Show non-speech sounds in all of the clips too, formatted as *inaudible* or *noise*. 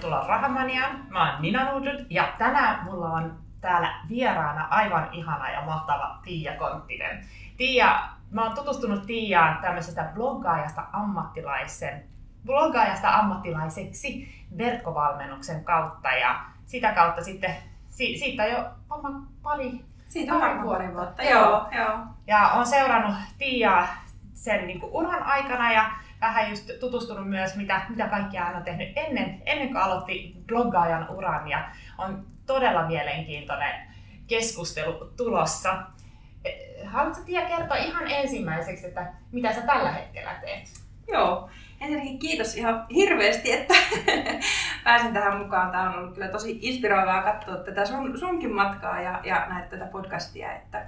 tervetuloa Rahamaniaan. Mä oon Nina Nudud ja tänään mulla on täällä vieraana aivan ihana ja mahtava Tiia Konttinen. Tiia, mä oon tutustunut Tiiaan tämmöisestä bloggaajasta ammattilaisen bloggaajasta ammattilaiseksi verkkovalmennuksen kautta ja sitä kautta sitten, si, siitä jo varmaan pari siitä on pari vuotta, joo, joo. Ja on seurannut Tiiaa sen niin uran aikana ja vähän just tutustunut myös, mitä, mitä kaikkia hän on tehnyt ennen, ennen kuin aloitti bloggaajan uran ja on todella mielenkiintoinen keskustelu tulossa. Haluatko Tiia kertoa ihan ensimmäiseksi, että mitä sä tällä hetkellä teet? Joo, ensinnäkin kiitos ihan hirveästi, että *laughs* pääsin tähän mukaan. Tämä on ollut kyllä tosi inspiroivaa katsoa tätä sun, sunkin matkaa ja, ja näitä tätä podcastia, että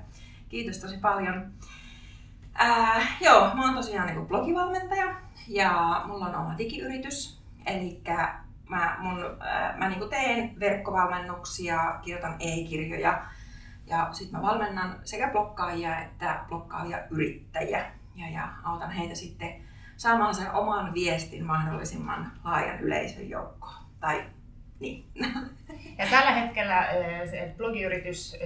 kiitos tosi paljon. Ää, joo, mä oon tosiaan niin blogivalmentaja ja mulla on oma digiyritys. Eli mä, mun, ää, mä niin teen verkkovalmennuksia, kirjoitan e-kirjoja ja sitten mä valmennan sekä blokkaajia että blokkaavia yrittäjiä. Ja, ja autan heitä sitten saamaan sen oman viestin mahdollisimman laajan yleisön joukkoon. Tai niin. Ja tällä hetkellä se blogiyritys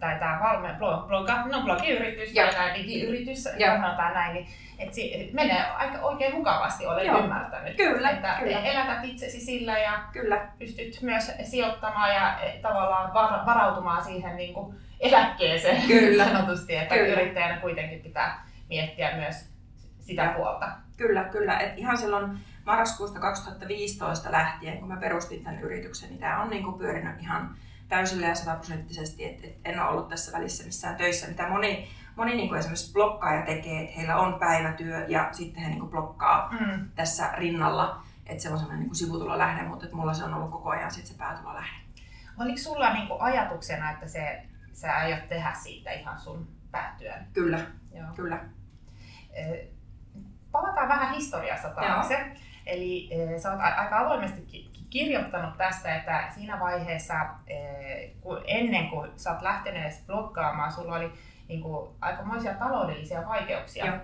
tai tämä valme, bloga, no blogiyritys ja. tai tämä digiyritys, sanotaan näin, niin että se menee aika oikein mukavasti, olen Joo. ymmärtänyt. Kyllä, että kyllä. elätät itsesi sillä ja kyllä. pystyt myös sijoittamaan ja e, tavallaan varautumaan siihen niin kuin eläkkeeseen kyllä. sanotusti, että kyllä. yrittäjänä kuitenkin pitää miettiä myös sitä ja. puolta. Kyllä, kyllä. Et ihan silloin marraskuusta 2015 lähtien, kun mä perustin tämän yrityksen, niin tämä on niin kuin pyörinyt ihan täysillä ja sataprosenttisesti, että et en ole ollut tässä välissä missään töissä, mitä moni, moni niin kuin esimerkiksi blokkaaja tekee, että heillä on päivätyö ja sitten he niin kuin blokkaa mm. tässä rinnalla, että se on sellainen niin sivutulo lähde, mutta että mulla se on ollut koko ajan sitten se päätulo lähde. Oliko sulla niin kuin ajatuksena, että se, sä aiot tehdä siitä ihan sun päätyön? Kyllä, Joo. kyllä. Palataan vähän historiassa taakse. Eli sä oot aika avoimesti kirjoittanut tästä, että siinä vaiheessa, kun ennen kuin sä oot lähtenyt edes blokkaamaan, sulla oli niin kuin, aikamoisia taloudellisia vaikeuksia. Joo.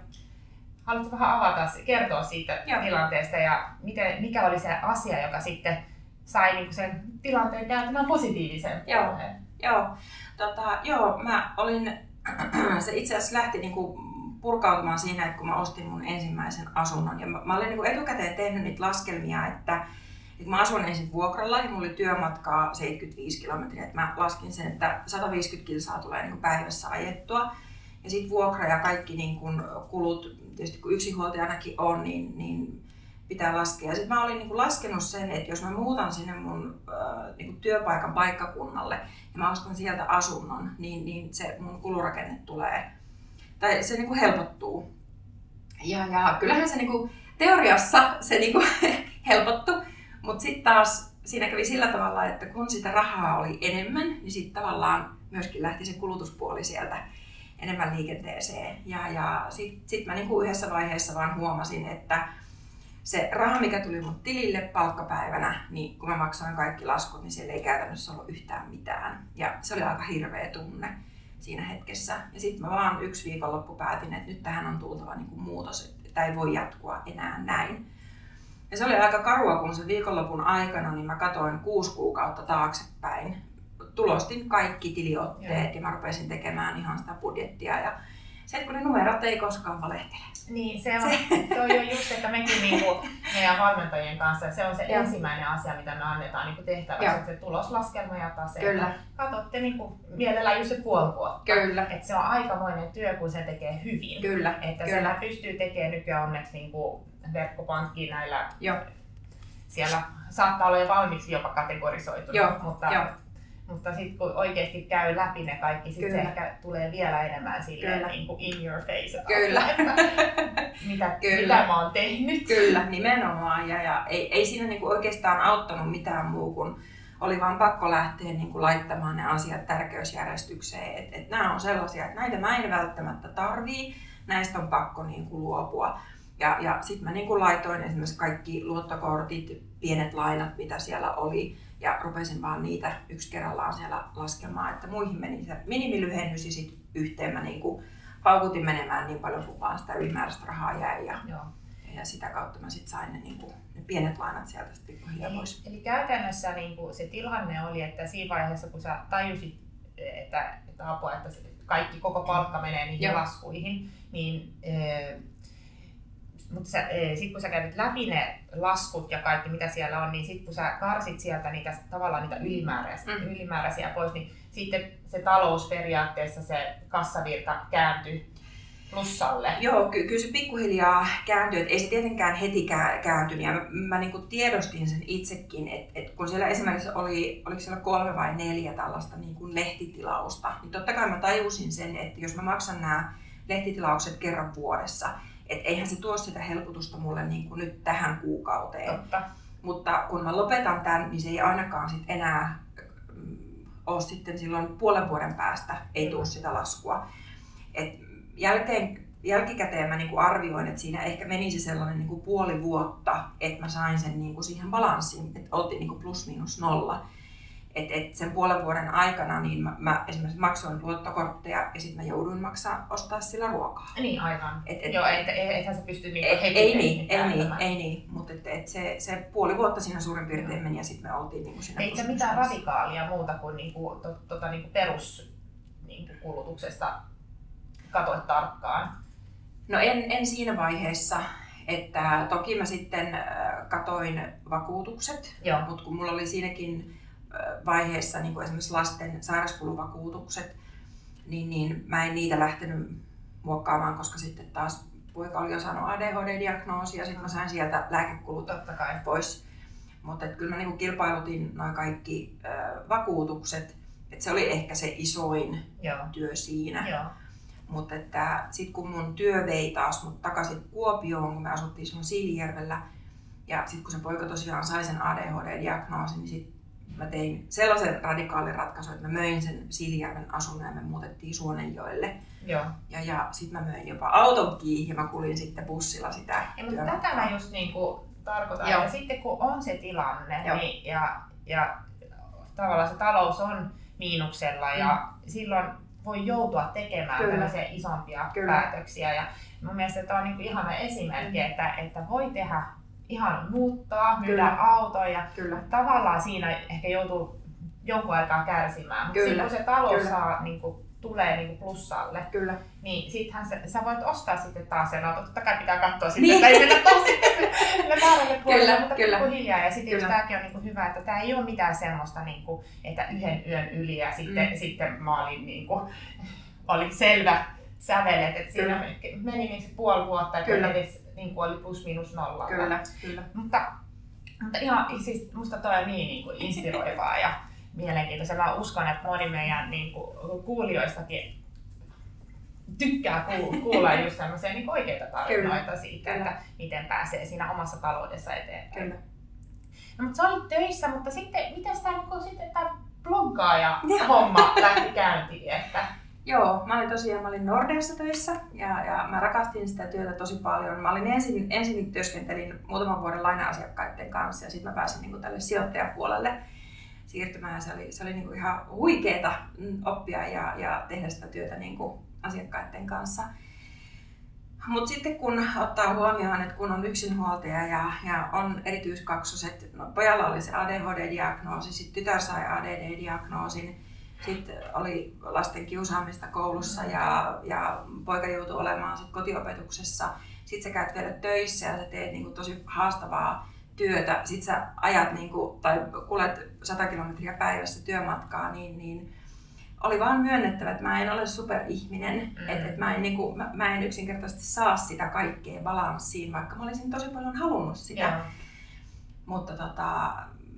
Haluatko vähän avata, kertoa siitä Joo. tilanteesta ja miten, mikä oli se asia, joka sitten sai niin kuin sen tilanteen kääntymään positiivisen Joo. Joo. Tota, joo, mä olin, *clears throat* se itse asiassa lähti niin kuin purkautumaan siinä, että kun mä ostin mun ensimmäisen asunnon. Ja mä, mä olin niin kuin etukäteen tehnyt niitä laskelmia, että et mä asun ensin vuokralla ja mulla oli työmatkaa 75 kilometriä. Et mä laskin sen, että 150 kilsaa tulee niin päivässä ajettua. Ja sitten vuokra ja kaikki niin kun kulut, tietysti kun yksinhuoltajanakin on, niin, niin pitää laskea. Sitten mä olin niin laskenut sen, että jos mä muutan sinne mun äh, niin työpaikan paikkakunnalle ja mä ostan sieltä asunnon, niin, niin se mun kulurakenne tulee, tai se niin helpottuu. Ja, ja kyllähän se niin teoriassa se *laughs* niin helpottu, mutta sitten taas siinä kävi sillä tavalla, että kun sitä rahaa oli enemmän, niin sitten tavallaan myöskin lähti se kulutuspuoli sieltä enemmän liikenteeseen. Ja, ja sitten sit mä niinku yhdessä vaiheessa vaan huomasin, että se raha, mikä tuli mun tilille palkkapäivänä, niin kun mä maksoin kaikki laskut, niin siellä ei käytännössä ollut yhtään mitään. Ja se oli aika hirveä tunne siinä hetkessä. Ja sitten mä vaan yksi viikonloppu päätin, että nyt tähän on tultava niin kuin muutos, että tämä ei voi jatkua enää näin. Ja se oli aika karua, kun se viikonlopun aikana niin mä katoin kuusi kuukautta taaksepäin. Tulostin kaikki tiliotteet ja, ja mä rupesin tekemään ihan sitä budjettia. Ja se, kun ne numerot ei koskaan valehtele. Niin, se on, se on jo just, että mekin niinku, meidän valmentajien kanssa, se on se ja. ensimmäinen asia, mitä me annetaan niinku tehtäväksi, se tuloslaskelma ja tase. Kyllä. Katsotte niinku, mielellään just se puoli vuotta. Kyllä. Että se on aikamoinen työ, kun se tekee hyvin. Kyllä. Että Kyllä. pystyy tekemään nykyään onneksi niinku verkkopankkiin näillä Joo. siellä saattaa olla jo valmiiksi jopa kategorisoitu, Joo. mutta Joo mutta sitten kun oikeasti käy läpi ne kaikki, sitten se ehkä tulee vielä enemmän silleen niin kuin in your face. Kyllä. Että *laughs* mitä, Kyllä. mitä mä oon tehnyt. Kyllä, nimenomaan. Ja, ja ei, ei siinä niin kuin oikeastaan auttanut mitään muu kuin oli vaan pakko lähteä niin kuin laittamaan ne asiat tärkeysjärjestykseen. Et, et nämä on sellaisia, että näitä mä en välttämättä tarvii, näistä on pakko niin kuin luopua. Ja, ja sitten mä niin kuin laitoin esimerkiksi kaikki luottokortit, pienet lainat, mitä siellä oli, ja rupesin vaan niitä yksi kerrallaan siellä laskemaan, että muihin meni se minimilyhennys ja sitten yhteen mä niin kuin paukutin menemään niin paljon kuin vaan sitä ylimääräistä rahaa jäi. Ja, Joo. ja sitä kautta mä sitten sain ne, niin kuin, ne pienet lainat sieltä sitten pikkuhiljaa Eli, pois. eli käytännössä niin kuin se tilanne oli, että siinä vaiheessa kun sä tajusit, että, että apua, että kaikki koko palkka menee niihin Joo. laskuihin, niin mutta sitten kun sä kävit läpi ne laskut ja kaikki mitä siellä on, niin sitten kun sä karsit sieltä niitä tavallaan niitä ylimääräisiä, Mm. ylimääräisiä pois, niin sitten se talous periaatteessa, se kassavirta kääntyi plussalle. Joo, ky- kyllä se pikkuhiljaa kääntyi, että ei se tietenkään heti kä- kääntynyt. Ja mä, mä niin kuin tiedostin sen itsekin, että, että kun siellä esimerkiksi oli, oliko siellä kolme vai neljä tällaista niin kuin lehtitilausta, niin totta kai mä tajusin sen, että jos mä maksan nämä lehtitilaukset kerran vuodessa, että eihän se tuo sitä helpotusta mulle niin kuin nyt tähän kuukauteen. Totta. Mutta kun mä lopetan tämän, niin se ei ainakaan sit enää mm, ole sitten silloin puolen vuoden päästä, ei tule sitä laskua. Et jälkeen, jälkikäteen mä niinku arvioin, että siinä ehkä menisi sellainen niinku puoli vuotta, että mä sain sen niinku siihen balanssiin, että oltiin niinku plus miinus nolla. Et, et sen puolen vuoden aikana niin mä, mä esimerkiksi maksoin luottokortteja ja sitten mä jouduin maksaa ostaa sillä ruokaa. Niin aivan. Et, et, Joo, et, et, ethän sä pysty niinku ei, heti ei niin, ei niin, ei niin, mutta et, et se, se puoli vuotta siinä suurin piirtein meni ja sitten me oltiin niinku siinä sä plus mitään radikaalia muuta kuin niinku, to, tota, niinku perus niinku kulutuksesta katoit tarkkaan? No en, en siinä vaiheessa, että toki mä sitten äh, katoin vakuutukset, Joo. mutta kun mulla oli siinäkin vaiheessa niin kuin esimerkiksi lasten sairaskuluvakuutukset, niin, niin mä en niitä lähtenyt muokkaamaan, koska sitten taas poika oli jo saanut ADHD-diagnoosi ja sitten mä sain sieltä lääkekulut Totta kai. pois. Mutta kyllä mä niinku kilpailutin noin kaikki äh, vakuutukset, että se oli ehkä se isoin Joo. työ siinä. Joo. Mutta että sitten kun mun työ vei taas mut takaisin Kuopioon, kun me asuttiin silloin Siilijärvellä, ja sitten kun se poika tosiaan sai sen ADHD-diagnoosin, niin sit mä tein sellaisen radikaalin ratkaisun, että mä möin sen Siilijärven asunnon ja me muutettiin Suonenjoelle. Joo. Ja, ja sitten mä möin jopa autonkin ja mä kulin sitten bussilla sitä Ja, mutta tätä mä just niinku tarkoitan, Joo. että sitten kun on se tilanne Joo. niin, ja, ja tavallaan se talous on miinuksella ja silloin voi joutua tekemään Kyllä. tällaisia isompia Kyllä. päätöksiä. Ja mun mielestä tämä on niinku ihana esimerkki, että, että voi tehdä ihan muuttaa, myydä Kyllä. auton ja Kyllä. tavallaan siinä ehkä joutuu jonkun aikaa kärsimään. Mutta sitten kun se talous Kyllä. saa, niinku, tulee niinku plussalle, Kyllä. niin sittenhän sä, sä voit ostaa sitten taas sen auton. Totta kai pitää katsoa sitten, Niin. että ei mennä sille väärälle puolelle, mutta kyllä. hiljaa. Ja sitten tämäkin on niinku hyvä, että tämä ei ole mitään semmoista, niinku, että yhden yön yli ja sitten, Mm. sitten mä olin, niinku, oli selvä sävelet, että siinä meni niin se puoli vuotta, että Kyllä. Edes niinku oli plus miinus nolla. Kyllä. Kyllä. Mutta, mutta ihan, siis musta toi on niin, niin kuin inspiroivaa ja mielenkiintoista. Mä uskon, että moni meidän niin kuin, kuulijoistakin tykkää kuulla, *laughs* just sellaisia niin oikeita tarinoita siitä, Kyllä. että miten pääsee siinä omassa taloudessa eteenpäin. Kyllä. No, mutta sä olit töissä, mutta sitten, miten tämä niin sitten tämä bloggaaja Joo. homma lähti käyntiin? Että, Joo, mä olin tosiaan mä olin Nordeassa töissä ja, ja mä rakastin sitä työtä tosi paljon. Mä olin ensin, ensin työskentelin muutaman vuoden laina-asiakkaiden kanssa ja sitten mä pääsin niin tälle sijoittajapuolelle siirtymään. Se oli, se oli niin ihan huikeeta mm, oppia ja, ja tehdä sitä työtä niin asiakkaiden kanssa. Mutta sitten kun ottaa huomioon, että kun on yksinhuoltaja ja, ja on erityiskaksoset, no pojalla oli se ADHD-diagnoosi, sitten tytär sai ADD-diagnoosin, sitten oli lasten kiusaamista koulussa ja, ja poika joutui olemaan sit kotiopetuksessa. Sitten sä käyt vielä töissä ja sä teet niinku tosi haastavaa työtä. Sitten sä ajat niinku, tai kulet 100 kilometriä päivässä työmatkaa, niin, niin oli vaan myönnettävä, että mä en ole superihminen. Mm. Että et mä, en, niinku, mä, mä en yksinkertaisesti saa sitä kaikkea balanssiin, vaikka mä olisin tosi paljon halunnut sitä. joo, Mutta tota,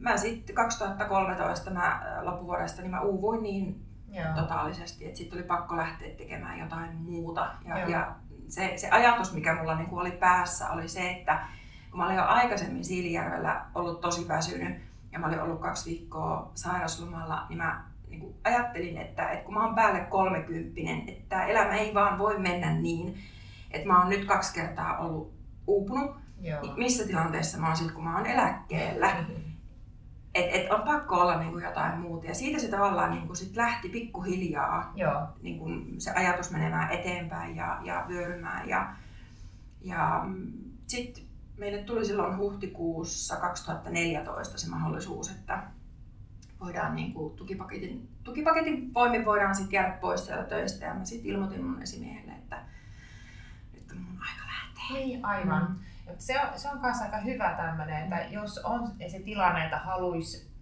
mä sitten 2013 mä loppuvuodesta niin mä uuvuin niin joo, totaalisesti, että sitten oli pakko lähteä tekemään jotain muuta. Ja, Joo. ja se, se ajatus, mikä mulla niinku oli päässä, oli se, että kun mä olin jo aikaisemmin Siilijärvellä ollut tosi väsynyt ja mä olin ollut kaksi viikkoa sairaslomalla, niin mä niinku ajattelin, että, että kun mä oon päälle kolmekymppinen, että elämä ei vaan voi mennä niin, että mä oon nyt kaksi kertaa ollut uupunut, joo. niin missä tilanteessa mä oon sitten, kun mä oon eläkkeellä. *laughs* Et, et on pakko olla niinku jotain muuta. Ja siitä se tavallaan niinku sit lähti pikkuhiljaa Joo, niinku se ajatus menemään eteenpäin ja, ja vyörymään. Ja, ja sitten meille tuli silloin huhtikuussa 2014 se mahdollisuus, että voidaan niin kuin tukipaketin, tukipaketin voimin voidaan sitten jäädä pois sieltä töistä ja mä sitten ilmoitin mun esimiehelle, että nyt on mun aika lähteä. Niin, aivan. Mm. Se on, se on myös aika hyvä tämmöinen, että jos on se tilanne, että haluaisi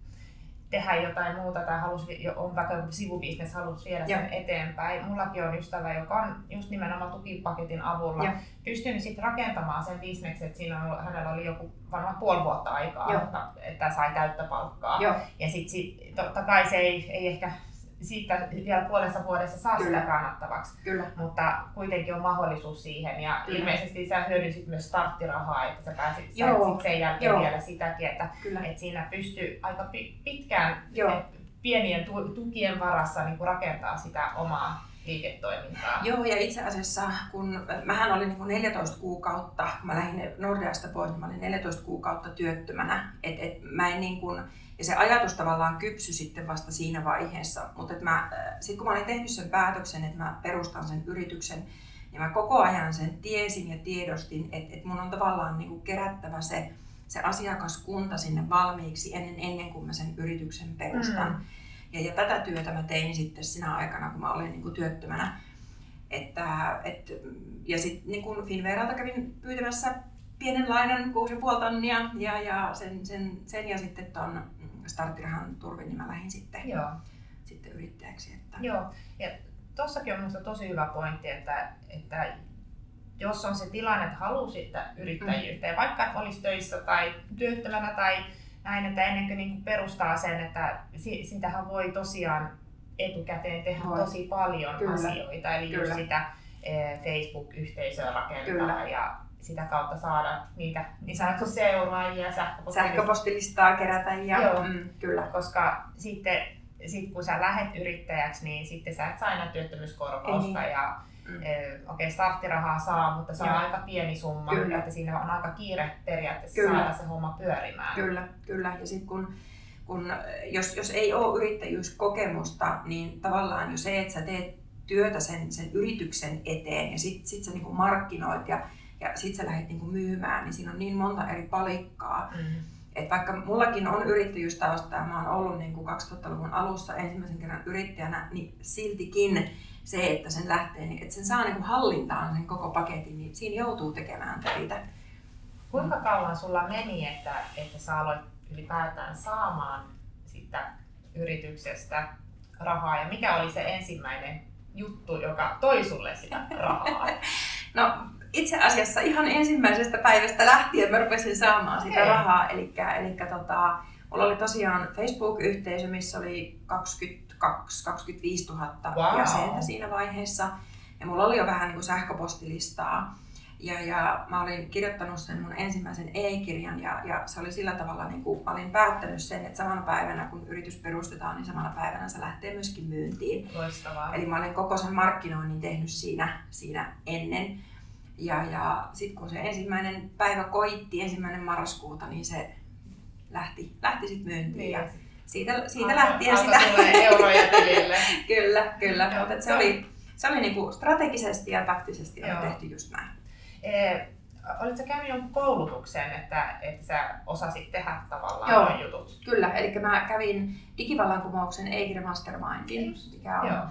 tehdä jotain muuta tai halus, on vaikka sivubisnes, haluaisi viedä sen ja. eteenpäin. Mullakin on ystävä, joka on just nimenomaan tukipaketin avulla ja. pystynyt sit rakentamaan sen bisneksen, että siinä on, hänellä oli joku varmaan puoli vuotta aikaa, että, että sai täyttä palkkaa. Ja, ja sitten sit, totta kai se ei, ei ehkä siitä vielä puolessa vuodessa saa Kyllä. sitä kannattavaksi. Kyllä. Mutta kuitenkin on mahdollisuus siihen ja Kyllä. ilmeisesti sä hyödynsit myös starttirahaa, että sä pääsit Joo. sen jälkeen Joo. vielä sitäkin, että, Kyllä. että siinä pystyy aika pitkään Joo. pienien tukien varassa niin kuin rakentaa sitä omaa liiketoimintaa. Joo, ja itse asiassa, kun mähän olin niin kuin 14 kuukautta, kun mä lähdin Nordeasta pois, niin mä olin 14 kuukautta työttömänä. Et, et mä en niin kuin, ja se ajatus tavallaan kypsy sitten vasta siinä vaiheessa. Mutta äh, sitten kun mä olin tehnyt sen päätöksen, että mä perustan sen yrityksen, niin mä koko ajan sen tiesin ja tiedostin, että, että mun on tavallaan niin kuin kerättävä se, se asiakaskunta sinne valmiiksi ennen, ennen kuin mä sen yrityksen perustan. Mm. Ja, ja tätä työtä mä tein sitten sinä aikana, kun mä olin niin kuin työttömänä. Että, et, ja sitten niin Finveralta kävin pyytämässä pienen lainan 6,5 tonnia ja, ja sen, sen, sen ja sitten tuon starttirahan turvin, niin mä lähdin sitten, Joo. sitten yrittäjäksi. Että... Joo, ja tossakin on minusta tosi hyvä pointti, että, että jos on se tilanne, että haluaa sitten yrittäjyyttä, mm. ja vaikka olisi töissä tai työttömänä tai näin, että ennen kuin niin perustaa sen, että sitähän voi tosiaan etukäteen tehdä voi. tosi paljon Kyllä. asioita, eli Kyllä. just sitä eh, Facebook-yhteisöä rakentaa Kyllä. ja sitä kautta saada niitä niin sanottu seuraajia, sähköpostilistaa. sähköpostilistaa kerätä. Ja, Joo, mm, kyllä. Koska sitten sit kun sä lähet yrittäjäksi, niin sitten sä et saa aina työttömyyskorvausta niin. ja mm. okei okay, starttirahaa saa, mutta se on aika pieni summa, kyllä. että siinä on aika kiire periaatteessa kyllä. saada se homma pyörimään. Kyllä, kyllä. Ja sitten kun kun jos, jos ei ole yrittäjyyskokemusta, niin tavallaan jo se, että sä teet työtä sen, sen yrityksen eteen ja sitten sit sä niinku markkinoit ja ja sit sä lähdet niinku myymään, niin siinä on niin monta eri palikkaa. Mm. Et vaikka mullakin on yrittäjyystausta ja mä oon ollut niinku 2000-luvun alussa ensimmäisen kerran yrittäjänä, niin siltikin se, että sen lähtee, niin että sen saa niinku hallintaan sen koko paketin, niin siinä joutuu tekemään töitä. Kuinka kauan sulla meni, että, että sä aloit ylipäätään saamaan sitä yrityksestä rahaa ja mikä oli se ensimmäinen juttu, joka toi sulle sitä rahaa? *laughs* no itse asiassa ihan ensimmäisestä päivästä lähtien mä rupesin saamaan sitä Hei. rahaa. Eli, eli tota, mulla oli tosiaan Facebook-yhteisö, missä oli 22-25 000 wow. jäsentä siinä vaiheessa. Ja mulla oli jo vähän niin kuin sähköpostilistaa. Ja, ja mä olin kirjoittanut sen mun ensimmäisen e-kirjan ja, ja se oli sillä tavalla, niin kuin, mä olin päättänyt sen, että samana päivänä kun yritys perustetaan, niin samana päivänä se lähtee myöskin myyntiin. Loistavaa. Eli mä olin koko sen markkinoinnin tehnyt siinä, siinä ennen. Ja, ja sitten kun se ensimmäinen päivä koitti, ensimmäinen marraskuuta, niin se lähti, lähti sitten myyntiin. Niin. Ja siitä, siitä lähtien sitä... euroja tilille. *laughs* kyllä, kyllä. Joo, Mutta se oli, se oli niinku strategisesti ja taktisesti Joo. tehty just näin. E, Olitko käynyt jonkun koulutuksen, että, että sä osasit tehdä tavallaan Joo, jutut? Kyllä, eli mä kävin digivallankumouksen Eikire Mastermindin, mikä on Joo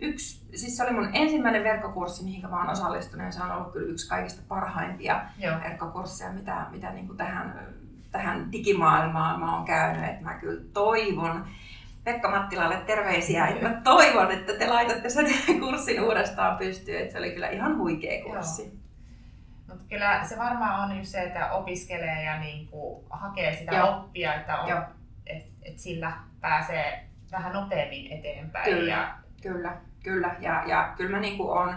yksi, siis se oli mun ensimmäinen verkkokurssi, mihin mä oon osallistunut ja se on ollut kyllä yksi kaikista parhaimpia Joo. verkkokursseja, mitä, mitä niin kuin tähän, tähän digimaailmaan mä oon käynyt. Et mä kyllä toivon, Pekka Mattilalle terveisiä, että mä toivon, että te laitatte sen *laughs* kurssin uudestaan pystyyn, että se oli kyllä ihan huikea kurssi. Mutta kyllä se varmaan on just se, että opiskelee ja niin kuin hakee sitä Joo. oppia, että on, et, et sillä pääsee vähän nopeammin eteenpäin. Kyllä, ja... kyllä. Kyllä, ja, ja kyllä mä niin olen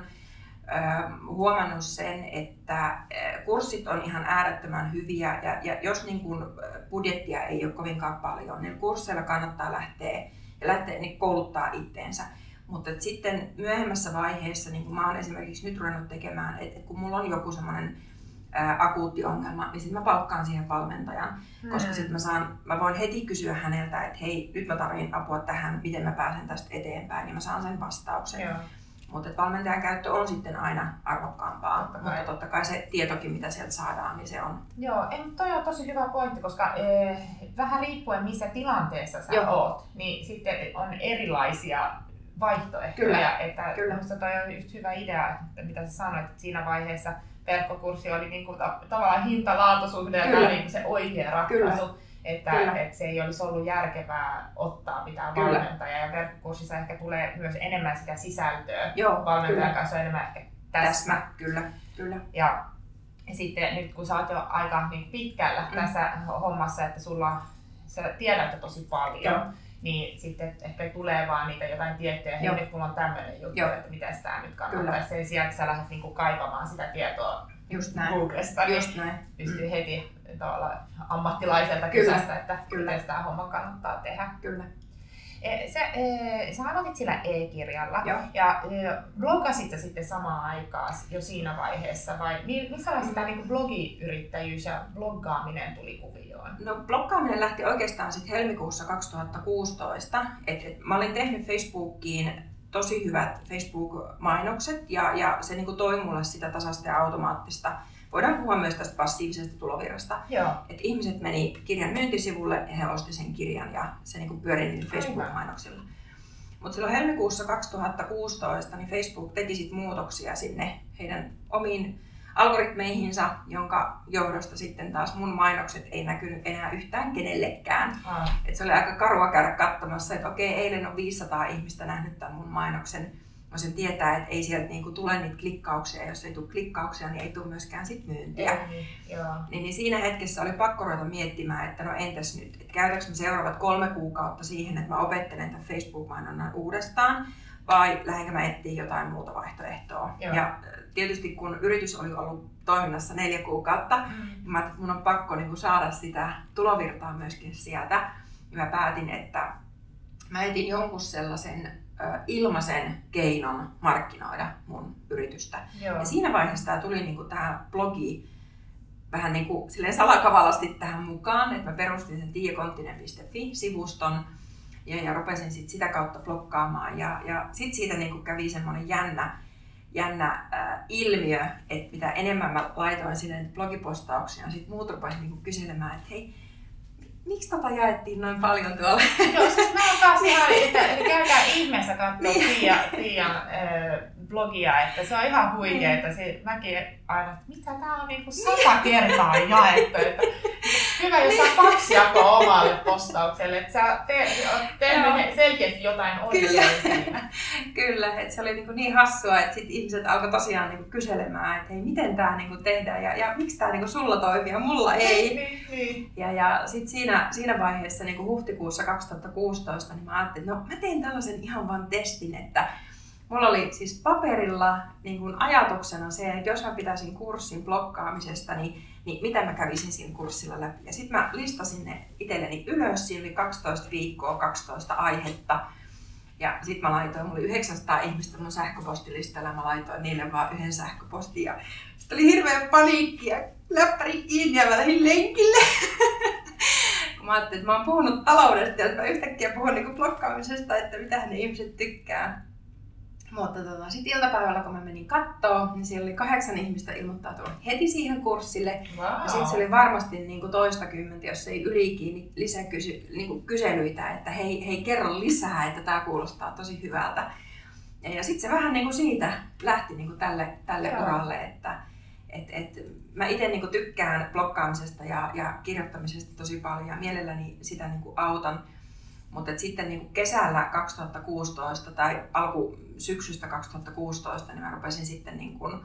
huomannut sen, että kurssit on ihan äärettömän hyviä ja, ja jos niin kuin budjettia ei ole kovinkaan paljon, niin kursseilla kannattaa lähteä ja lähteä niin kouluttaa itteensä. Mutta sitten myöhemmässä vaiheessa, niin kuin mä oon esimerkiksi nyt ruvennut tekemään, että kun mulla on joku semmoinen akuutti ongelma, niin sitten mä palkkaan siihen valmentajan, mm. koska sitten mä, saan, mä voin heti kysyä häneltä, että hei, nyt mä tarvitsen apua tähän, miten mä pääsen tästä eteenpäin, niin mä saan sen vastauksen. Mutta valmentajan käyttö on sitten aina arvokkaampaa, totta mutta totta kai se tietokin, mitä sieltä saadaan, niin se on. Joo, en, toi on tosi hyvä pointti, koska eh, vähän riippuen missä tilanteessa sä Joo. oot, niin sitten on erilaisia vaihtoehtoja. Kyllä. Että Kyllä. Minusta toi on just hyvä idea, että mitä sä sanoit, että siinä vaiheessa verkkokurssi oli niinku ta- tavallaan hinta-laatusuhde ja niinku se oikea ratkaisu. Kyllä. Että, että se ei olisi ollut järkevää ottaa mitään kyllä. valmentajaa ja verkkokurssissa ehkä tulee myös enemmän sitä sisältöä. Joo, Valmentajan kyllä. kanssa on enemmän ehkä täsmä. täsmä. Kyllä, kyllä. Ja sitten nyt kun sä oot jo aika niin pitkällä mm. tässä hommassa, että sulla sä tiedät tosi paljon, Joo niin sitten ehkä tulee vaan niitä jotain tiettyjä, hei nyt mulla on tämmöinen juttu, Joo. että miten tämä nyt kannattaa. Kyllä. Sen sijaan, että sä lähdet niinku kaivamaan sitä tietoa Just näin. Googlesta, niin Just näin. pystyy heti tavallaan ammattilaiselta kysästä, että Kyllä. miten tämä homma kannattaa tehdä. Kyllä. E, sä, e, sä aloitit sillä e-kirjalla Joo. ja e, blogasit sä sitten samaan aikaan jo siinä vaiheessa vai missä vaiheessa tämä niin blogiyrittäjyys ja bloggaaminen tuli kuvioon? No bloggaaminen lähti oikeastaan sitten helmikuussa 2016. Et, et, mä olin tehnyt Facebookiin tosi hyvät Facebook-mainokset ja, ja se niin toi mulle sitä tasasta ja automaattista voidaan puhua myös tästä passiivisesta tulovirrasta. Joo. Et ihmiset meni kirjan myyntisivulle ja he osti sen kirjan ja se niin pyöri niillä Facebook-mainoksilla. Mutta silloin helmikuussa 2016 niin Facebook teki sit muutoksia sinne heidän omiin algoritmeihinsa, jonka johdosta sitten taas mun mainokset ei näkynyt enää yhtään kenellekään. Ah. Et se oli aika karua käydä katsomassa, että okei, eilen on 500 ihmistä nähnyt tämän mun mainoksen mä sen tietää, että ei sieltä niinku tule niitä klikkauksia, ja jos ei tule klikkauksia, niin ei tule myöskään sit myyntiä. Ei, niin, Niin, niin siinä hetkessä oli pakko ruveta miettimään, että no entäs nyt, että käytänkö mä seuraavat kolme kuukautta siihen, että mä opettelen tämän Facebook-mainonnan uudestaan, vai lähdenkö mä etsiä jotain muuta vaihtoehtoa. Joo. Ja tietysti kun yritys oli ollut toiminnassa neljä kuukautta, mm. niin mä että mun on pakko niin saada sitä tulovirtaa myöskin sieltä. Ja mä päätin, että mä etin jonkun sellaisen ilmaisen keinon markkinoida mun yritystä. Joo. Ja siinä vaiheessa tämä tuli niin kuin tämä blogi vähän niin kuin silleen salakavalasti tähän mukaan, että mä perustin sen tiakonttinen.fi-sivuston ja, ja rupesin sit sitä kautta blokkaamaan. Ja, ja sitten siitä niin kuin kävi semmoinen jännä, jännä äh, ilmiö, että mitä enemmän mä laitoin sinne blogipostauksia, sitten muut rupesivat niin kyselemään, että hei, miksi tota jaettiin noin paljon tuolla? Joo, siis mä oon taas ihan, *laughs* että, että käykää ihmeessä katsoa niin. Tiian, Tiian äh, blogia, että se on ihan huikea, että se, mäkin aina, että mitä tää on niinku sata kertaa jaettu, että *laughs* hyvä, jos niin. saa kaksi jakoa omalle postaukselle, että sä te, oot tehnyt selkeästi jotain oikein Kyllä. siinä. *laughs* Kyllä, että se oli niin, niin hassua, että sit ihmiset alkoi tosiaan niin kyselemään, että hei, miten tämä niin tehdään ja, ja miksi tämä niin sulla toimii ja mulla ei. Niin, niin. Ja, ja sitten siinä, siinä vaiheessa niin huhtikuussa 2016 niin mä ajattelin, että no mä teen tällaisen ihan vaan testin, että Mulla oli siis paperilla niin kuin ajatuksena se, että jos mä pitäisin kurssin blokkaamisesta, niin, niin mitä mä kävisin siinä kurssilla läpi. Ja sitten mä listasin ne itselleni ylös, siinä oli 12 viikkoa, 12 aihetta. Ja sitten mä laitoin, mulla oli 900 ihmistä mun sähköpostilistalla, mä laitoin niille vaan yhden sähköpostin. Ja sitten oli hirveä paniikki ja läppäri kiinni ja mä lähdin lenkille. *laughs* mä ajattelin, että mä oon puhunut taloudesta ja mä yhtäkkiä puhun niin blokkaamisesta, että mitä ne ihmiset tykkää. Mutta tota, sitten iltapäivällä, kun mä menin kattoo, niin siellä oli kahdeksan ihmistä ilmoittautunut heti siihen kurssille. Wow. Ja sitten se oli varmasti niin kuin toista kymmentä, jos ei ylikin, niin lisäkysy, niin kuin kyselyitä, että hei, hei kerro lisää, että tämä kuulostaa tosi hyvältä. Ja, ja sitten se vähän niin kuin siitä lähti niin kuin tälle, tälle uralle, että et, et, mä itse niin tykkään blokkaamisesta ja, ja kirjoittamisesta tosi paljon ja mielelläni sitä niin kuin autan mutta sitten niin kuin kesällä 2016 tai alku syksystä 2016, niin mä rupesin sitten niin kuin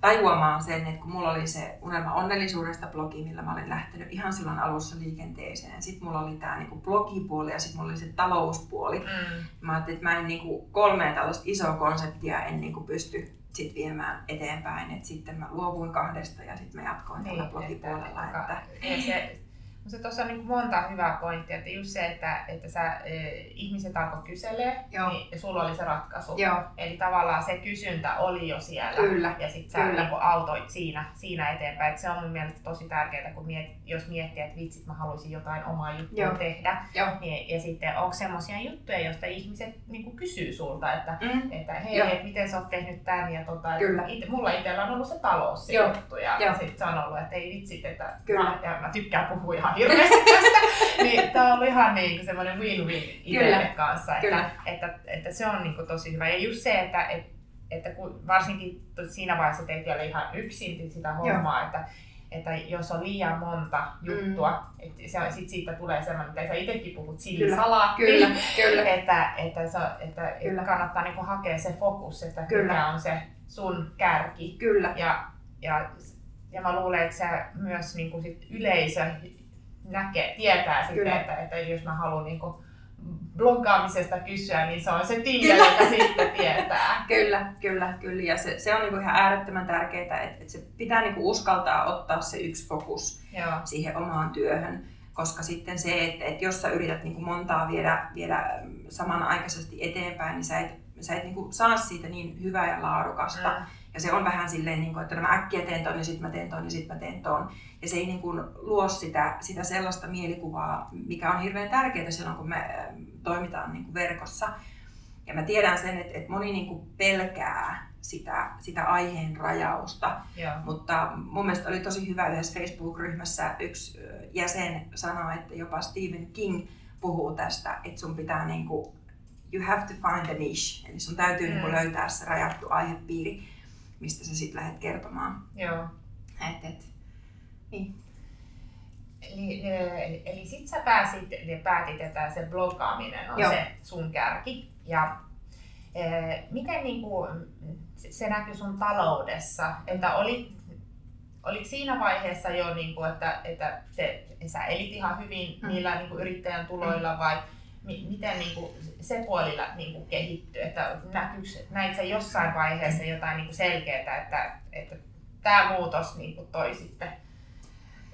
tajuamaan sen, että kun mulla oli se Unelma onnellisuudesta blogi, millä mä olin lähtenyt ihan silloin alussa liikenteeseen. Sitten mulla oli tämä niin blogipuoli ja sitten mulla oli se talouspuoli. Mm. Mä ajattelin, että mä en niin kuin kolmea tällaista isoa konseptia en niin kuin pysty sit viemään eteenpäin. Et sitten mä luovuin kahdesta ja sitten mä jatkoin niin, tällä blogipuolella. Että, että... Se Mutta tuossa on niin monta hyvää pointtia, että just se, että, että sä, e, ihmiset alkoi kyselee, Joo. niin ja sulla oli se ratkaisu. Joo. Eli tavallaan se kysyntä oli jo siellä. Kyllä. Ja sitten sä Kyllä. Niin autoit siinä, siinä eteenpäin. Et se on mun mielestä tosi tärkeää, kun miet, jos miettii, että vitsit mä haluaisin jotain omaa juttua Joo. tehdä. Joo. Niin, ja sitten onko semmoisia juttuja, joista ihmiset niin kysyy sulta, että, mm. että hei, et miten sä oot tehnyt tämän. Ja tota, Kyllä. Ite, mulla itsellä on ollut se talous se Joo. juttu. Ja, ja sitten se on ollut, että ei vitsit, että Kyllä. Mä, ja mä tykkään puhua ihan hirveästi tästä. niin tää on ollut ihan niin semmoinen win-win itselle kanssa. Että, että, että, että, se on niin tosi hyvä. Ja just se, että, että, että kun varsinkin siinä vaiheessa teit vielä ihan yksin sitä hommaa, että, että jos on liian monta juttua, mm. että se, sit siitä tulee semmoinen, mitä sä itsekin puhut, silisalaatti, kyllä, kyllä. että, että, se, että, kyllä. kannattaa niinku hakea se fokus, että kyllä. mikä on se sun kärki. Kyllä. Ja, ja, ja mä luulen, että se myös niinku sit yleisö näkee, tietää sitten, että, että jos mä haluan niin kuin bloggaamisesta kysyä, niin se on se Tiina, joka sitten tietää. *laughs* kyllä, kyllä, kyllä. Ja se, se on niinku ihan äärettömän tärkeää, että, että se pitää niinku uskaltaa ottaa se yksi fokus Joo. siihen omaan työhön. Koska sitten se, että, että jos sä yrität niinku montaa viedä, viedä samanaikaisesti eteenpäin, niin sä et, sä et niinku saa siitä niin hyvää ja laadukasta. Mm. Ja se on vähän silleen, niin kuin, että no mä äkkiä teen ton ja sitten mä teen ton ja sitten mä teen ton. Ja se ei niin kuin luo sitä, sitä sellaista mielikuvaa, mikä on hirveän tärkeää silloin, kun me ähm, toimitaan niin kuin verkossa. Ja mä tiedän sen, että, että moni niin kuin pelkää sitä, sitä aiheen rajausta. Joo. Mutta mun mielestä oli tosi hyvä yhdessä Facebook-ryhmässä yksi jäsen sanoi, että jopa Stephen King puhuu tästä, että sun pitää niin kuin, you have to find a niche. Eli sun täytyy mm. niin kuin löytää se rajattu aihepiiri, mistä sä sitten lähdet kertomaan. Joo. Et, et, niin. Eli, eli, eli sit sä pääsit ja päätit, että se bloggaaminen on Joo. se sun kärki. Ja e, miten niin kuin, se näkyy sun taloudessa? Että oli, oliko siinä vaiheessa jo, niin kuin, että, että se, sä elit ihan hyvin mm. niillä niin kuin yrittäjän tuloilla mm. vai miten niin kuin, se puolilla niin kuin kehittyy? Että näkyykö, näit jossain vaiheessa jotain niin kuin selkeää, että, että tämä muutos niin kuin toi sitten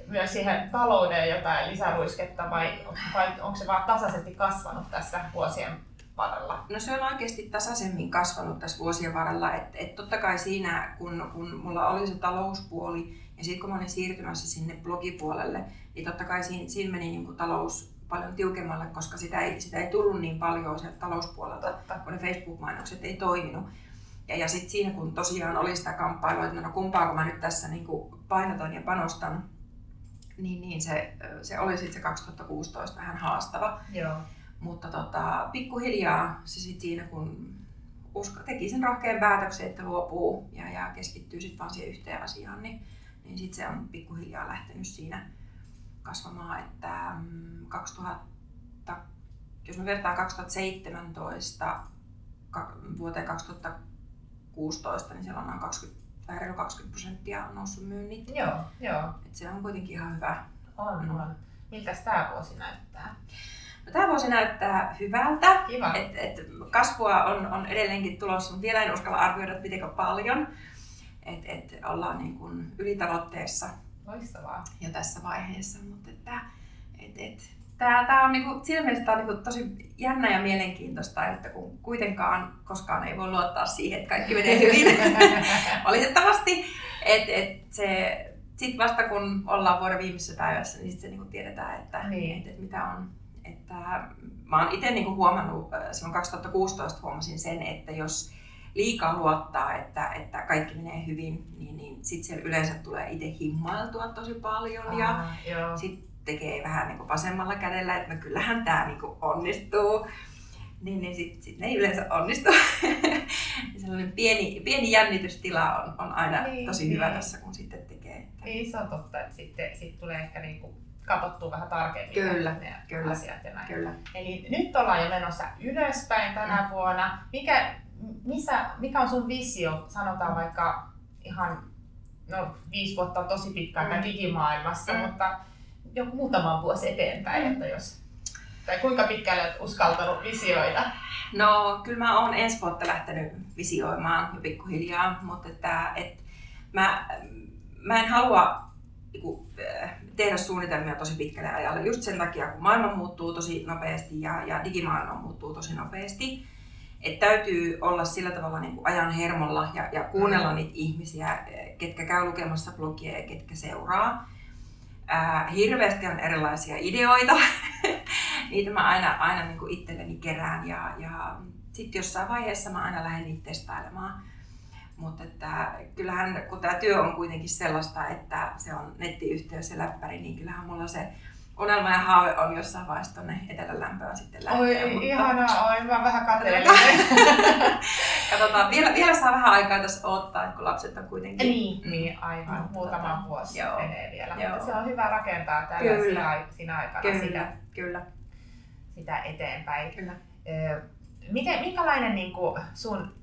myös siihen talouden jotain lisäruisketta vai, vai onko se vaan tasaisesti kasvanut tässä vuosien varrella? No se on oikeasti tasaisemmin kasvanut tässä vuosien varrella. Et, et totta kai siinä, kun, kun mulla oli se talouspuoli ja sitten kun mä olin siirtymässä sinne blogipuolelle, niin totta kai siinä, siinä meni niin kuin talous paljon tiukemmalle, koska sitä ei, sitä ei tullut niin paljon sieltä talouspuolelta, Totta. kun ne Facebook-mainokset ei toiminut. Ja, ja sitten siinä, kun tosiaan oli sitä kamppailua, että no kumpaako mä nyt tässä niin kuin painotan ja panostan, niin, niin se, se oli sitten se 2016 vähän haastava. Joo. Mutta tota, pikkuhiljaa se sitten siinä, kun usko, teki sen rohkean päätöksen, että luopuu ja, ja keskittyy sitten vaan siihen yhteen asiaan, niin, niin sitten se on pikkuhiljaa lähtenyt siinä kasvamaan, että 2000, mm, jos me vertaan 2017 vuoteen 2016, niin siellä on noin 20 vähän 20 prosenttia on noussut myynnit. Joo, joo. Et se on kuitenkin ihan hyvä. On, mm. on. Miltä tämä vuosi näyttää? No, tämä vuosi näyttää hyvältä. Kiva. Et, et kasvua on, on edelleenkin tulossa, mutta vielä en uskalla arvioida, että miten paljon. Et, et ollaan niin kuin ylitavoitteessa Loistavaa. jo tässä vaiheessa. Mutta että, et, et, Tämä, tämä on niinku, siinä mielessä tämä on niinku tosi jännä ja mielenkiintoista, että kun kuitenkaan koskaan ei voi luottaa siihen, että kaikki menee *laughs* hyvin, *laughs* valitettavasti. Et, et se, sitten vasta kun ollaan vuoden viimeisessä päivässä, niin sitten se niinku tiedetään, että, niin. että, että mitä on. Että, mä oon itse niinku huomannut, silloin 2016 huomasin sen, että jos liikaa luottaa, että, että kaikki menee hyvin, niin, niin sitten siellä yleensä tulee itse himmailtua tosi paljon. Ja sitten tekee vähän niin kuin vasemmalla kädellä, että no kyllähän tämä niin kuin onnistuu. Niin, niin sitten sit ne ei yleensä onnistu. *laughs* Sellainen pieni, pieni jännitystila on, on aina niin, tosi hyvä niin. tässä, kun sitten tekee. Että... Niin, se on totta, että sitten sit tulee ehkä niin kuin katsottua vähän tarkemmin kyllä, ne kyllä, asiat ja näin. Kyllä. Eli nyt ollaan jo menossa ylöspäin tänä mm. vuonna. Mikä, missä, mikä on sun visio, sanotaan vaikka ihan, no viisi vuotta on tosi pitkään mm. digimaailmassa, mm. mutta joku muutama vuosi eteenpäin, mm. että jos tai kuinka pitkälle olet uskaltanut visioida? No kyllä mä oon ensi vuotta lähtenyt visioimaan jo pikkuhiljaa, mutta että, et, mä, mä en halua niinku, tehdä suunnitelmia tosi pitkälle ajalle. Just sen takia, kun maailma muuttuu tosi nopeasti ja, ja digimaailma muuttuu tosi nopeasti. Että täytyy olla sillä tavalla niin kuin ajan hermolla ja, ja kuunnella mm. niitä ihmisiä, ketkä käy lukemassa blogia ja ketkä seuraa. Ää, hirveästi on erilaisia ideoita. *laughs* niitä mä aina, aina niin kuin itselleni kerään ja, ja sitten jossain vaiheessa mä aina lähden niitä testailemaan. Mutta että kyllähän, kun tämä työ on kuitenkin sellaista, että se on nettiyhteys ja läppäri, niin kyllähän mulla se unelma ja haave on jossain vaiheessa tuonne etelän lämpöön sitten lähteä. Oi, mutta... ihanaa, oi, mä vähän kateellinen. *laughs* Katsotaan, vielä, vielä saa vähän aikaa tässä odottaa, kun lapset on kuitenkin... Niin, niin aivan. Mutta Muutama tota, vuosi joo, menee vielä. Joo. Mutta se on hyvä rakentaa tällä Kyllä. siinä aikana Kyllä. sitä, Kyllä. sitä eteenpäin. Kyllä. Miten, minkälainen niin kuin sun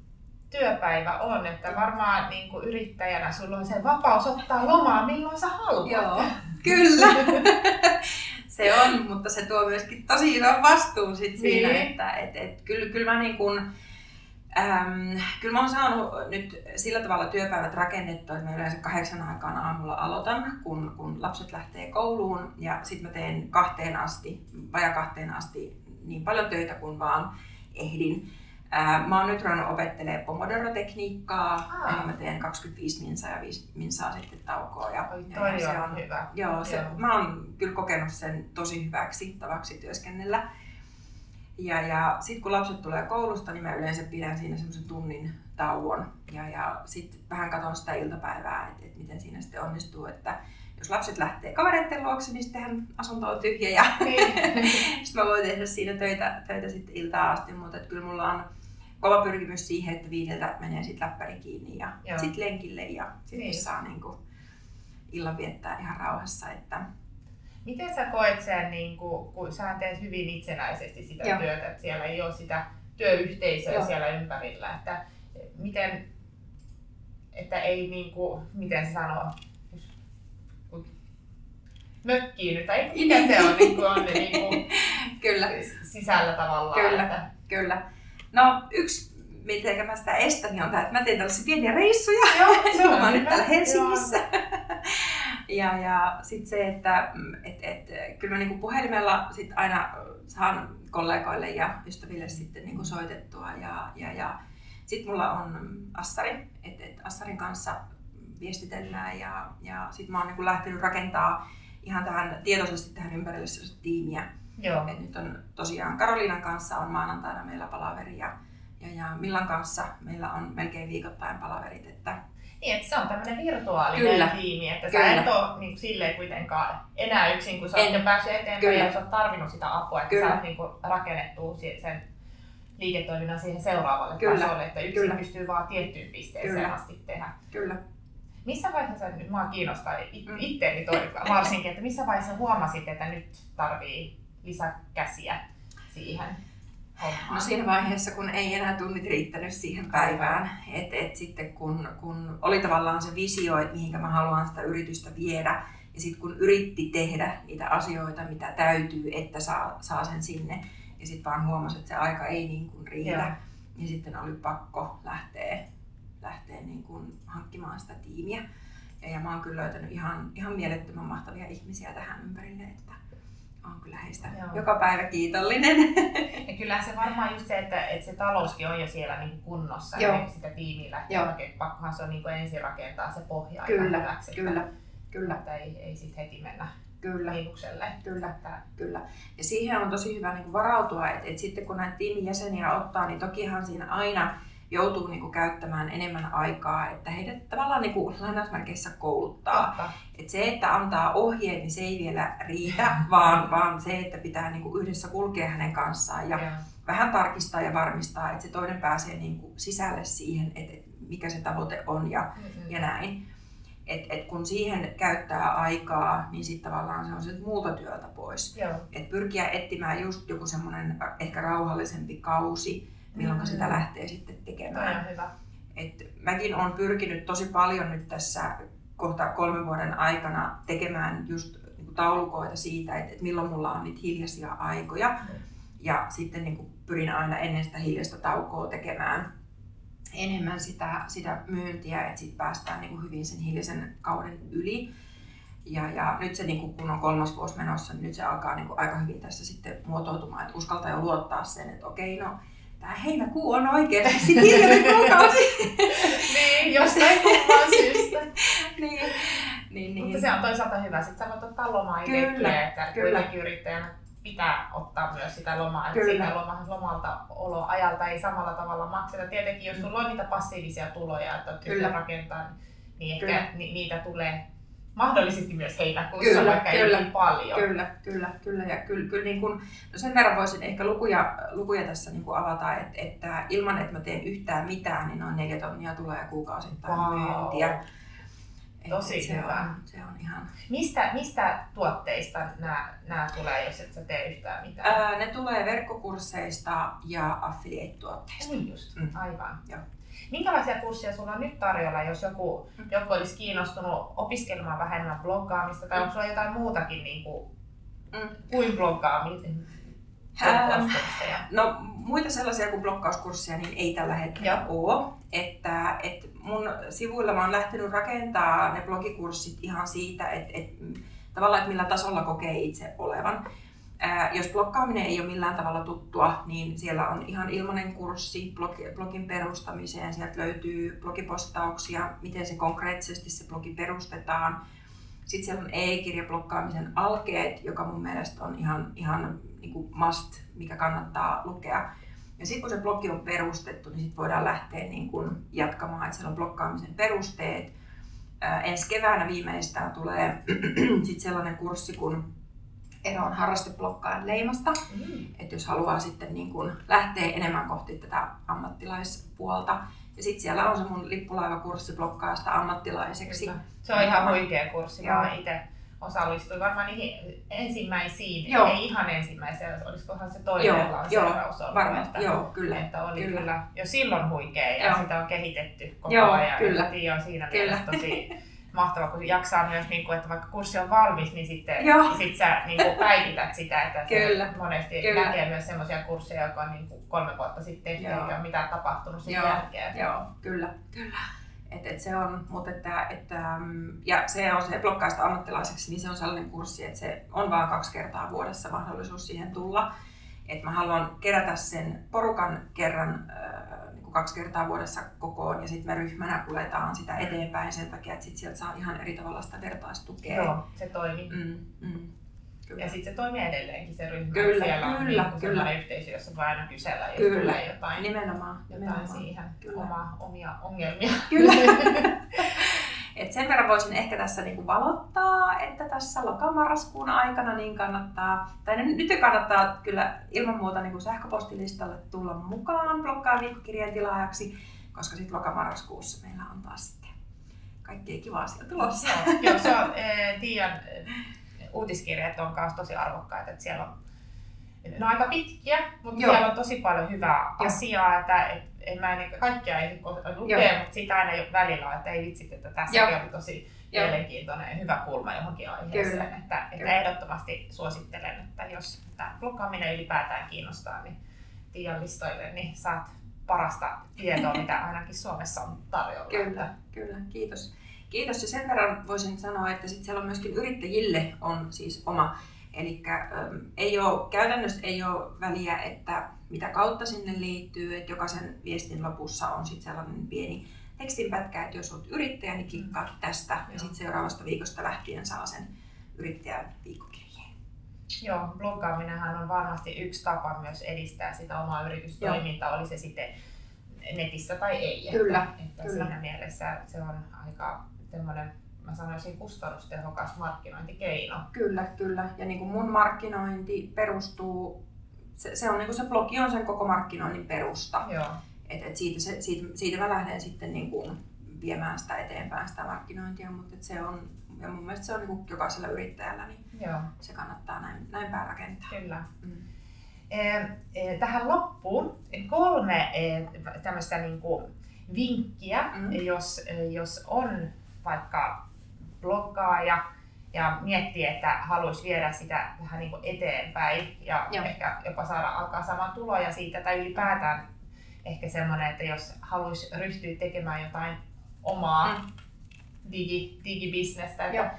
työpäivä on, että varmaan niin kuin yrittäjänä sulla on se vapaus ottaa lomaa milloin sä haluat. Joo, kyllä. *laughs* se on, mutta se tuo myöskin tosi hyvän vastuun sit niin. siinä, että et, et, kyllä, kyllä mä niin kuin, äm, kyllä mä oon saanut nyt sillä tavalla työpäivät rakennettua, että mä yleensä kahdeksan aikaan aamulla aloitan, kun, kun lapset lähtee kouluun ja sitten mä teen kahteen asti, vaja kahteen asti niin paljon töitä kuin vaan ehdin. Mä oon nyt ruvennut opettelemaan Pomodoro-tekniikkaa, ah. eli mä teen 25 minsaa ja 5 minsaa sitten taukoa. Ja, Oi, toi ja, se on, hyvä. Joo, se, joo. mä oon kyllä kokenut sen tosi hyväksi tavaksi työskennellä. Ja, ja sitten kun lapset tulee koulusta, niin mä yleensä pidän siinä semmoisen tunnin tauon. Ja, ja sitten vähän katson sitä iltapäivää, että et miten siinä sitten onnistuu. Että jos lapset lähtee kavereiden luokse, niin sittenhän asunto on tyhjä ja niin. *laughs* sitten mä voin tehdä siinä töitä, töitä sitten iltaa asti. Mutta kyllä mulla on kova pyrkimys siihen, että viideltä menee sitten läppäri kiinni ja sitten lenkille ja sitten niin. saa niinku illan viettää ihan rauhassa. Että... Miten sä koet sen, niin kun, kun sä teet hyvin itsenäisesti sitä Joo. työtä, että siellä ei ole sitä työyhteisöä Joo. siellä ympärillä, että miten, että ei niin kuin, miten se sanoo, mökkiin, tai mikä se on, niin kuin on *laughs* niin kuin kyllä. sisällä tavallaan. Kyllä, että... kyllä. No yksi, miten mä sitä estän, niin on tämä, että mä teen tällaisia pieniä reissuja. Joo, *laughs* se on mä nyt täällä Helsingissä. *laughs* ja ja sitten se, että et, et, kyllä mä niinku puhelimella sit aina saan kollegoille ja ystäville sitten niinku soitettua. Ja, ja, ja sitten mulla on Assari, että et Assarin kanssa viestitellään ja, ja sitten mä oon niinku lähtenyt rakentaa ihan tähän tietoisesti tähän ympärille tiimiä, Joo. Et nyt on tosiaan Karoliinan kanssa on maanantaina meillä palaveri ja, ja, ja Millan kanssa meillä on melkein viikoittain palaverit. Että... Niin, että se on tämmöinen virtuaalinen Kyllä. tiimi, että Kyllä. sä et ole niin kuin, silleen kuitenkaan enää yksin, kun sä oot jo päässyt eteenpäin Kyllä. ja sä oot tarvinnut sitä apua, että Kyllä. sä oot niin kuin, rakennettu sen liiketoiminnan siihen seuraavalle Kyllä. tasolle, että yksin Kyllä. pystyy vaan tiettyyn pisteeseen Kyllä. asti tehdä. Kyllä. Missä vaiheessa, nyt mua kiinnostaa mm. itteeni varsinkin, että missä vaiheessa huomasit, että nyt tarvii lisäkäsiä siihen hommaan? No siinä vaiheessa, kun ei enää tunnit riittänyt siihen päivään. Et, et sitten kun, kun oli tavallaan se visio, että mihinkä mä haluan sitä yritystä viedä, ja sitten kun yritti tehdä niitä asioita, mitä täytyy, että saa, saa sen sinne, ja sitten vaan huomasi, että se aika ei niin kuin riitä, Joo. niin sitten oli pakko lähteä, lähteä niin kuin hankkimaan sitä tiimiä. Ja, ja mä oon kyllä löytänyt ihan, ihan mielettömän mahtavia ihmisiä tähän ympärille, että on kyllä heistä Joo. joka päivä kiitollinen. Ja kyllä se varmaan just se, että, että se talouskin on jo siellä niin kunnossa Joo. ja sitä tiimillä. Pakkohan se on niin ensin rakentaa se pohja kyllä, hyväksi. Kyllä, että, kyllä. Että ei, ei sitten heti mennä Kyllä. miinukselle. Kyllä, että... kyllä. Ja siihen on tosi hyvä niin varautua, että, että sitten kun näitä tiimin jäseniä ottaa, niin tokihan siinä aina joutuu niin kuin käyttämään enemmän aikaa, että heidät tavallaan niin kuin lainausmerkeissä kouluttaa. Et se, että antaa ohjeet, niin se ei vielä riitä, *laughs* vaan, vaan se, että pitää niin kuin yhdessä kulkea hänen kanssaan ja, ja vähän tarkistaa ja varmistaa, että se toinen pääsee niin kuin sisälle siihen, että mikä se tavoite on ja, mm-hmm. ja näin. Et, et kun siihen käyttää aikaa, niin sitten tavallaan se on se muuta työtä pois. Et pyrkiä etsimään just joku semmoinen ehkä rauhallisempi kausi, milloin sitä lähtee sitten tekemään. hyvä. Et mäkin olen pyrkinyt tosi paljon nyt tässä kohta kolmen vuoden aikana tekemään just niin taulukoita siitä, että, milloin mulla on niitä hiljaisia aikoja. Mm. Ja sitten niin kuin pyrin aina ennen sitä hiljaista taukoa tekemään enemmän sitä, sitä myyntiä, että sitten päästään niin kuin hyvin sen hiljaisen kauden yli. Ja, ja nyt se, niin kun on kolmas vuosi menossa, niin nyt se alkaa niin aika hyvin tässä sitten muotoutumaan, että uskaltaa jo luottaa sen, että okei, no tämä heinäkuu on oikeasti sitten hirveän kuukausi. *laughs* niin, jostain kumman syystä. *laughs* niin, niin, niin. Mutta se on toisaalta hyvä. Sitten sä voit ottaa lomaa kyllä, että kyllä. yrittäjänä pitää ottaa myös sitä lomaa, että Kyllä. siitä loma, lomalta oloajalta ei samalla tavalla makseta. Tietenkin jos sulla on niitä passiivisia tuloja, että Kyllä. rakentaa, niin ehkä Kyllä. Ni, niitä tulee mahdollisesti myös heinäkuussa, kyllä, vaikka kyllä, ei niin paljon. Kyllä, kyllä, kyllä. Ja kyllä, kyllä niin kun, no sen verran voisin ehkä lukuja, lukuja tässä niin avata, että, että ilman että mä teen yhtään mitään, niin noin neljä tonnia tulee kuukausittain wow. myyntiä. Tosi se hyvä. On, se on ihan... Mistä, mistä tuotteista nämä, nämä tulee, jos et sä tee yhtään mitään? Ää, ne tulee verkkokursseista ja affiliate-tuotteista. Niin just, mm. aivan. Joo. Minkälaisia kursseja sulla on nyt tarjolla, jos joku, mm. joku olisi kiinnostunut opiskelemaan vähemmän bloggaamista, tai mm. onko sulla jotain muutakin niin kuin, mm. kuin bloggaamista? No muita sellaisia kuin blokkauskursseja niin ei tällä hetkellä Joo. ole. Että, että mun sivuilla mä oon lähtenyt rakentaa ne blogikurssit ihan siitä, että, että tavallaan, että millä tasolla kokee itse olevan. Jos blokkaaminen ei ole millään tavalla tuttua, niin siellä on ihan ilmainen kurssi blogin perustamiseen. Sieltä löytyy blogipostauksia, miten se konkreettisesti se blogi perustetaan. Sitten siellä on e-kirja blokkaamisen alkeet, joka mun mielestä on ihan, ihan niin kuin must, mikä kannattaa lukea. Ja sitten kun se blogi on perustettu, niin sitten voidaan lähteä niin kuin jatkamaan, että siellä on blokkaamisen perusteet. Ensi keväänä viimeistään tulee *clears throat* sitten sellainen kurssi kun eroon harrasteblokkaan leimasta. Mm. Että jos haluaa sitten niin kuin lähteä enemmän kohti tätä ammattilaispuolta. Ja sitten siellä on se mun lippulaivakurssi blokkaasta ammattilaiseksi. Kyllä. Se on ihan huikea kurssi. Mä itse osallistui varmaan niihin ensimmäisiin, joo. ei ihan ensimmäisiä, olisikohan se toinen joo, lanseeraus ollut. Varmaan, että, joo, kyllä. Että oli kyllä. kyllä jo silloin huikea ja joo. sitä on kehitetty koko joo, ajan. Kyllä. Ja on siinä kyllä. mielessä tosi *laughs* mahtava, kun jaksaa myös, niin kuin, että vaikka kurssi on valmis, niin sitten Joo. sit sä niin kuin, päivität sitä, että Kyllä. monesti Kyllä. näkee myös sellaisia kursseja, jotka on niin kuin, kolme vuotta sitten, eikä ole mitään tapahtunut sen Joo. jälkeen. Joo, kyllä. kyllä. Et, et se on, mutta että, että, mm, ja se on se blokkaista ammattilaiseksi, niin se on sellainen kurssi, että se on vain kaksi kertaa vuodessa mahdollisuus siihen tulla. Että mä haluan kerätä sen porukan kerran äh, kuin kaksi kertaa vuodessa kokoon ja sitten me ryhmänä kuljetaan sitä eteenpäin sen takia, että sit sieltä saa ihan eri tavalla sitä vertaistukea. Joo, se toimii. Mm, mm. Kyllä. Ja sitten se toimii edelleenkin se ryhmä. Kyllä, Siellä kyllä, on niin kyllä. yhteisö, jossa voi aina kysellä, jos kyllä. tulee jotain, nimenomaan, jotain nimenomaan. siihen kyllä. Oma, omia ongelmia. Kyllä. *laughs* *laughs* Et sen verran voisin ehkä tässä niinku valottaa, että tässä lokamarraskuun aikana niin kannattaa, tai nyt kannattaa kyllä ilman muuta niinku sähköpostilistalle tulla mukaan blokkaa viikkokirjan tilaajaksi, koska sitten lokamarraskuussa meillä on taas sitten kaikkea kivaa siellä tulossa. Joo, joo se on eh, Tiian uutiskirjat on myös tosi arvokkaita, että siellä on ne on aika pitkiä, mutta Joo. siellä on tosi paljon hyvää Joo. asiaa, että et, en mä en, kaikkia ei lukea, mutta siitä aina jo välillä on, että ei vitsit, että tässä oli tosi Joo. mielenkiintoinen ja hyvä kulma johonkin aiheeseen. Kyllä. Että, että ehdottomasti suosittelen, että jos tämä blokkaaminen ylipäätään kiinnostaa, niin Tiian listoille, niin saat parasta tietoa, mitä *laughs* ainakin Suomessa on tarjolla. Kyllä, kyllä. Kiitos. Kiitos ja sen verran voisin sanoa, että sit siellä on myöskin yrittäjille on siis oma. Eli ei ole, käytännössä ei ole väliä, että mitä kautta sinne liittyy, että jokaisen viestin lopussa on sitten sellainen pieni tekstinpätkä, että jos olet yrittäjä, niin klikkaat tästä Joo. ja sitten seuraavasta viikosta lähtien saa sen yrittäjän viikkokirjeen. Joo, bloggaaminenhan on varmasti yksi tapa myös edistää sitä omaa yritystoimintaa, oli se sitten netissä tai ei. Kyllä. Että, että kyllä. Siinä mielessä se on aika semmoinen mä sanoisin kustannustehokas markkinointikeino. Kyllä, kyllä. Ja niin kuin mun markkinointi perustuu, se, se on niin kuin se blogi on sen koko markkinoinnin perusta. Joo. Et, et siitä, se, siitä, siitä mä lähden sitten niin kuin viemään sitä eteenpäin sitä markkinointia, mutta et se on, ja mun mielestä se on niin kuin jokaisella yrittäjällä, niin Joo. se kannattaa näin, näin päin rakentaa. Kyllä. Mm. Tähän loppuun kolme tämmöistä niin kuin vinkkiä, mm. jos, jos on vaikka bloggaaja ja miettii, että haluaisi viedä sitä vähän niin kuin eteenpäin ja Joo. ehkä jopa saada alkaa saamaan tuloja siitä tai ylipäätään ehkä semmoinen, että jos haluaisi ryhtyä tekemään jotain omaa mm. digi, digibisnestä, että,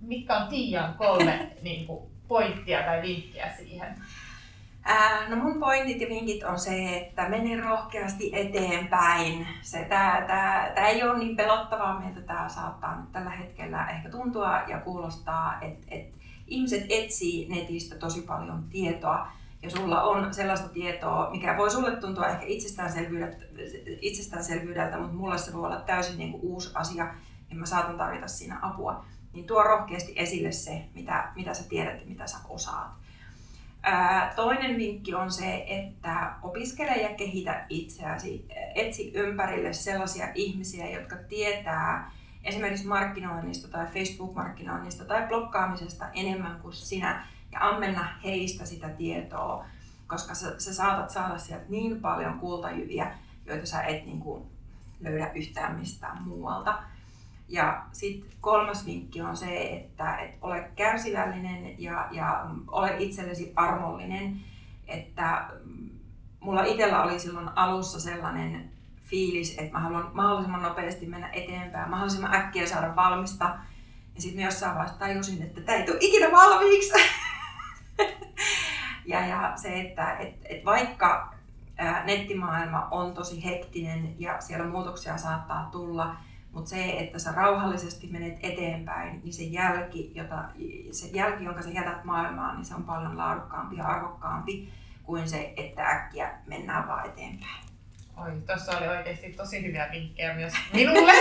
mitkä on Tiian kolme *laughs* niin kuin, pointtia tai vinkkiä siihen? Ää, no mun pointit ja vinkit on se, että mene rohkeasti eteenpäin. Se, tää, tää, tää ei ole niin pelottavaa, miltä tämä saattaa nyt tällä hetkellä ehkä tuntua ja kuulostaa, että et ihmiset etsii netistä tosi paljon tietoa ja sulla on sellaista tietoa, mikä voi sulle tuntua ehkä itsestäänselvyydeltä, itsestäänselvyydeltä mutta mulle se voi olla täysin niin kuin uusi asia ja mä saatan tarvita siinä apua. Niin tuo rohkeasti esille se, mitä, mitä sä tiedät ja mitä sä osaat. Toinen vinkki on se, että opiskele ja kehitä itseäsi. Etsi ympärille sellaisia ihmisiä, jotka tietää esimerkiksi markkinoinnista tai Facebook-markkinoinnista tai blokkaamisesta enemmän kuin sinä ja ammenna heistä sitä tietoa, koska sä, sä saatat saada sieltä niin paljon kultajyviä, joita sä et niin kuin, löydä yhtään mistään muualta. Ja sitten kolmas vinkki on se, että et ole kärsivällinen ja, ja ole itsellesi armollinen. Että mm, mulla itsellä oli silloin alussa sellainen fiilis, että mä haluan mahdollisimman nopeasti mennä eteenpäin, mahdollisimman äkkiä saada valmista. Ja sitten jossain vaiheessa tajusin, että tämä ei tule ikinä valmiiksi. *laughs* ja, ja se, että et, et vaikka nettimaailma on tosi hektinen ja siellä muutoksia saattaa tulla, mutta se, että sä rauhallisesti menet eteenpäin, niin se jälki, jota, se jälki, jonka sä jätät maailmaan, niin se on paljon laadukkaampi ja arvokkaampi kuin se, että äkkiä mennään vaan eteenpäin. Oi, tuossa oli oikeasti tosi hyviä vinkkejä myös minulle.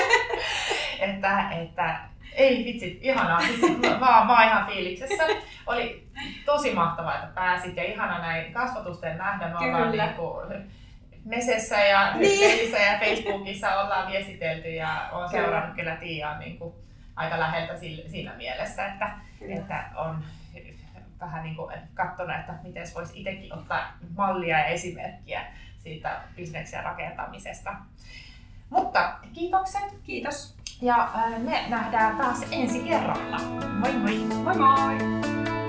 *laughs* että, että ei vitsi, ihanaa. Mä, mä oon ihan fiiliksessä. Oli tosi mahtavaa, että pääsit ja ihana näin kasvatusten nähdä. Me ollaan niin kuin, Mesessä ja niin. ja Facebookissa ollaan viestitelty ja olen seurannut kyllä Tiiaa niin kuin aika läheltä siinä mielessä, että, että on vähän niin kuin katsonut, että miten voisi itsekin ottaa mallia ja esimerkkiä siitä bisneksen rakentamisesta. Mutta kiitokset. Kiitos. Ja me nähdään taas ensi kerralla. Moi moi! Moi moi!